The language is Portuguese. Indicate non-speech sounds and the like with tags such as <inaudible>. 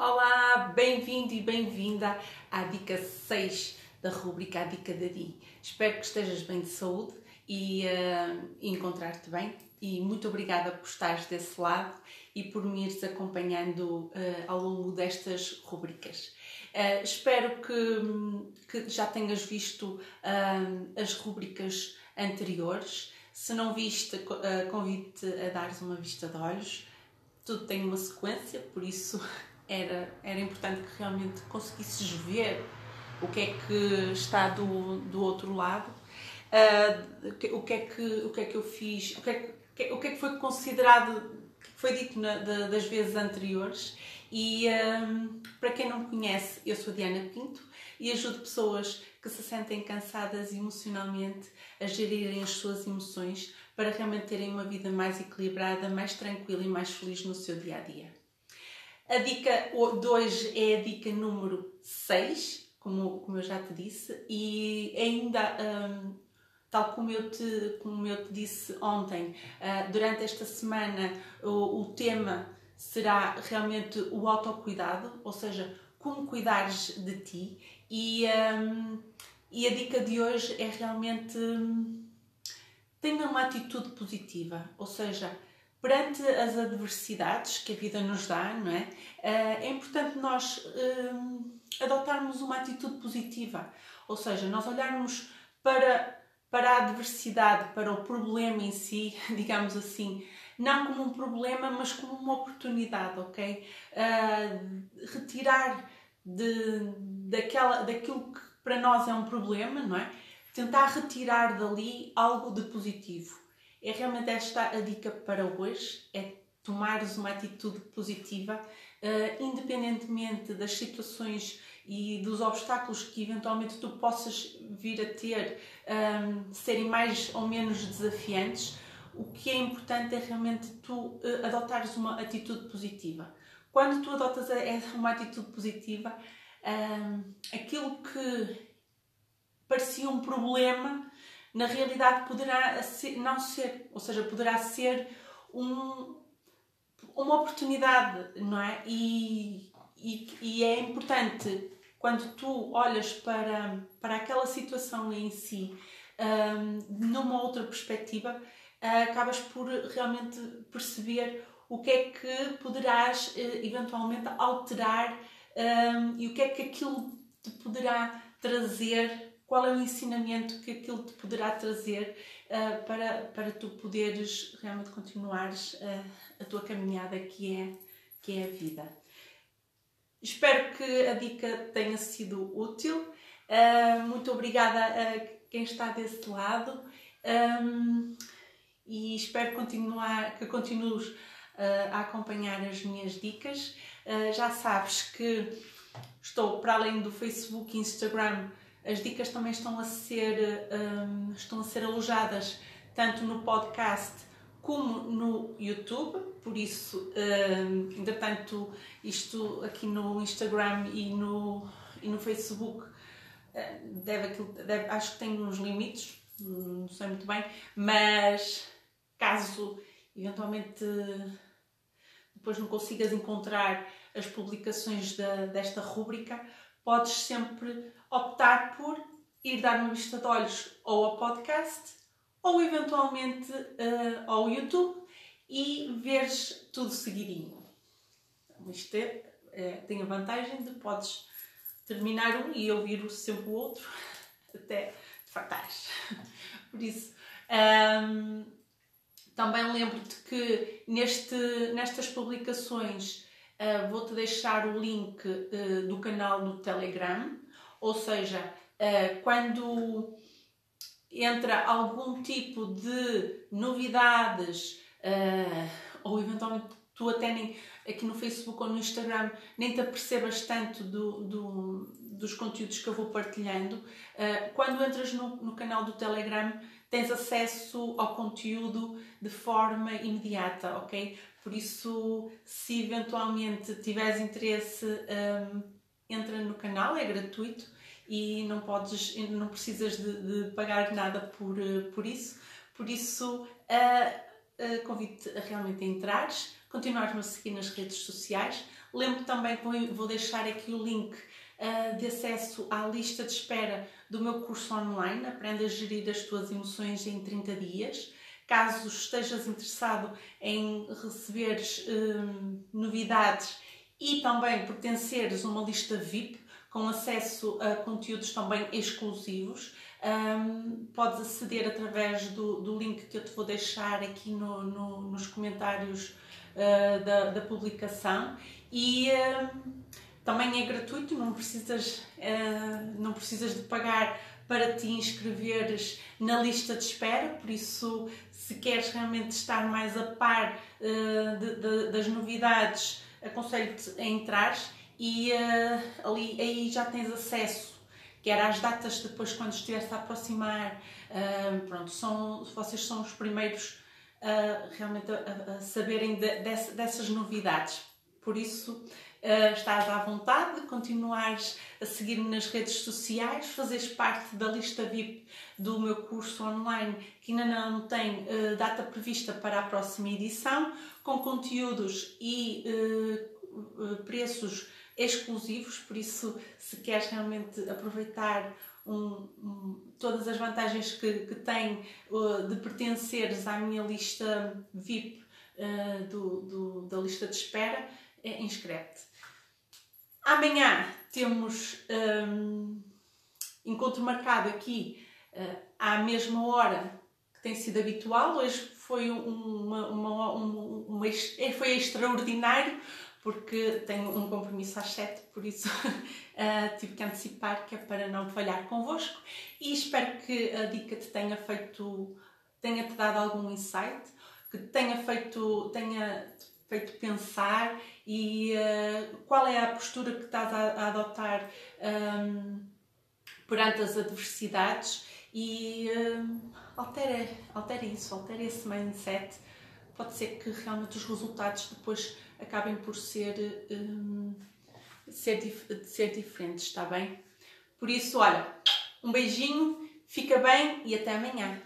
Olá, bem-vindo e bem-vinda à dica 6 da rubrica A Dica da Di. Espero que estejas bem de saúde e uh, encontrar-te bem. E muito obrigada por estares desse lado e por me ires acompanhando uh, ao longo destas rubricas. Uh, espero que, que, já tenhas visto as rubricas anteriores. Se não viste, convido-te a dares uma vista de olhos. Tudo tem uma sequência, por isso era, era importante que realmente conseguisses ver o que é que está do, do outro lado, uh, o, que é que, o que é que eu fiz, o que é que, o que, é que foi considerado, foi dito na, das vezes anteriores. E um, ah, para quem não me conhece, eu sou Diana Pinto e ajudo pessoas que se sentem cansadas emocionalmente a gerirem as suas emoções para realmente terem uma vida mais equilibrada, mais tranquila e mais feliz no seu dia a dia. A dica de hoje é a dica número 6, como, como eu já te disse, e ainda, um, tal como eu, te, como eu te disse ontem, uh, durante esta semana o, o tema será realmente o autocuidado, ou seja, como cuidares de ti, e, um, e a dica de hoje é realmente um, tenha uma atitude positiva, ou seja, perante as adversidades que a vida nos dá, não é? Eh, é importante nós eh, adotarmos uma atitude positiva, ou seja, nós olharmos para, para a adversidade, para o problema em si, <laughs> digamos assim, não como um problema, mas como uma oportunidade, ok? Uh, retirar de, daquela, daquilo que para nós é um problema, não é? Tentar retirar dali algo de positivo. É realmente esta a dica para hoje, é tomares uma atitude positiva, uh, independentemente das situações e dos obstáculos que eventualmente tu possas vir a ter, um, ehm, serem mais ou menos desafiantes, o que é importante é realmente tu uh, adotares uma atitude positiva. Quando tu adotas uma atitude positiva, um, ehm, aquilo que parecia um problema na realidade poderá ser, não ser, ou seja, poderá ser um, uma oportunidade, não é? E, e, e, é importante quando tu olhas para, para aquela situação em si um, numa outra perspectiva, uh, acabas por realmente perceber o que é que poderás uh, eventualmente alterar um, e o que é que aquilo te poderá trazer qual é o ensinamento que aquilo te poderá trazer uh, para, para tu poderes realmente continuares uh, a tua caminhada que é, que é a vida. Espero que a dica tenha sido útil. Uh, muito obrigada a quem está desse lado um, e espero continuar, que continues a acompanhar as minhas dicas. já sabes que estou para além do Facebook e Instagram as dicas também estão a ser, um, estão a ser alojadas tanto no podcast como no YouTube, por isso, um, entretanto, isto aqui no Instagram e no, e no Facebook hum, deve, deve, acho que tem uns limites, não sei muito bem, mas caso eventualmente depois não consigas encontrar as publicações desta rúbrica, podes sempre optar por ir dar uma vista de olhos ou ao podcast ou eventualmente uh, ao YouTube e veres tudo seguidinho. Então, isto é, é, tem a vantagem de podes terminar um e ouvir sempre o outro <laughs> até fartares. <laughs> Por isso, um, também lembro-te que neste, nestas publicações uh, vou-te deixar o link uh, do canal no Telegram, ou seja, uh, quando entra algum tipo de novidades ou eventualmente tu até nem aqui no Facebook ou no Instagram nem te apercebas tanto do, do, dos conteúdos que eu vou partilhando, quando entras no, no canal do Telegram tens acesso ao conteúdo de forma imediata, ok? Por isso, se eventualmente tiveres interesse, um, entra no canal, é gratuito e não podes, não precisas de, de pagar nada por, por isso. Por isso, uh, uh, convido-te a realmente entrares continuares-me a seguir nas redes sociais. Lembro também que vou deixar aqui o link de acesso à lista de espera do meu curso online Aprenda a Gerir as Tuas Emoções em 30 Dias. Caso estejas interessado em receberes um, novidades e também pertenceres a uma lista VIP com acesso a conteúdos também exclusivos, um, podes aceder através do, do, link que eu te vou deixar aqui no, no, nos comentários uh, da, da, publicação e uh, também é gratuito, não precisas, uh, não precisas de pagar para te inscreveres na lista de espera, por isso, se queres realmente estar mais a par de, de, das novidades, aconselho-te a entrar e ali aí já tens acesso quer às datas depois quando estiver-se a aproximar, uh, pronto, são, vocês são os primeiros uh, realmente a, a saberem de, desse, dessas novidades. Por isso, uh, estás à vontade de continuares a seguir-me nas redes sociais, fazeres parte da lista VIP do meu curso online, que ainda não tem uh, data prevista para a próxima edição, com conteúdos e uh, preços exclusivos, por isso, se queres realmente aproveitar um, um, todas as vantagens que, que tem uh, de pertenceres à minha lista VIP uh, do, do, da lista de espera, é, inscreve-te. Amanhã temos um, encontro marcado aqui uh, à mesma hora que tem sido habitual. Hoje foi uma, uma, uma, uma foi extraordinário porque tenho um compromisso às 7, por isso uh, <laughs> tive que antecipar, que é para não falhar convosco. E espero que a dica te tenha feito, tenha-te dado algum insight, que tenha feito, tenha feito pensar e uh, qual é a postura que estás a, a adotar um, perante as adversidades e um, altera, altera isso, altera esse mindset. Pode ser que realmente os resultados depois acabem por ser, um, ser, dif ser diferentes, está bem? Por isso, olha, um beijinho, fica bem e até amanhã.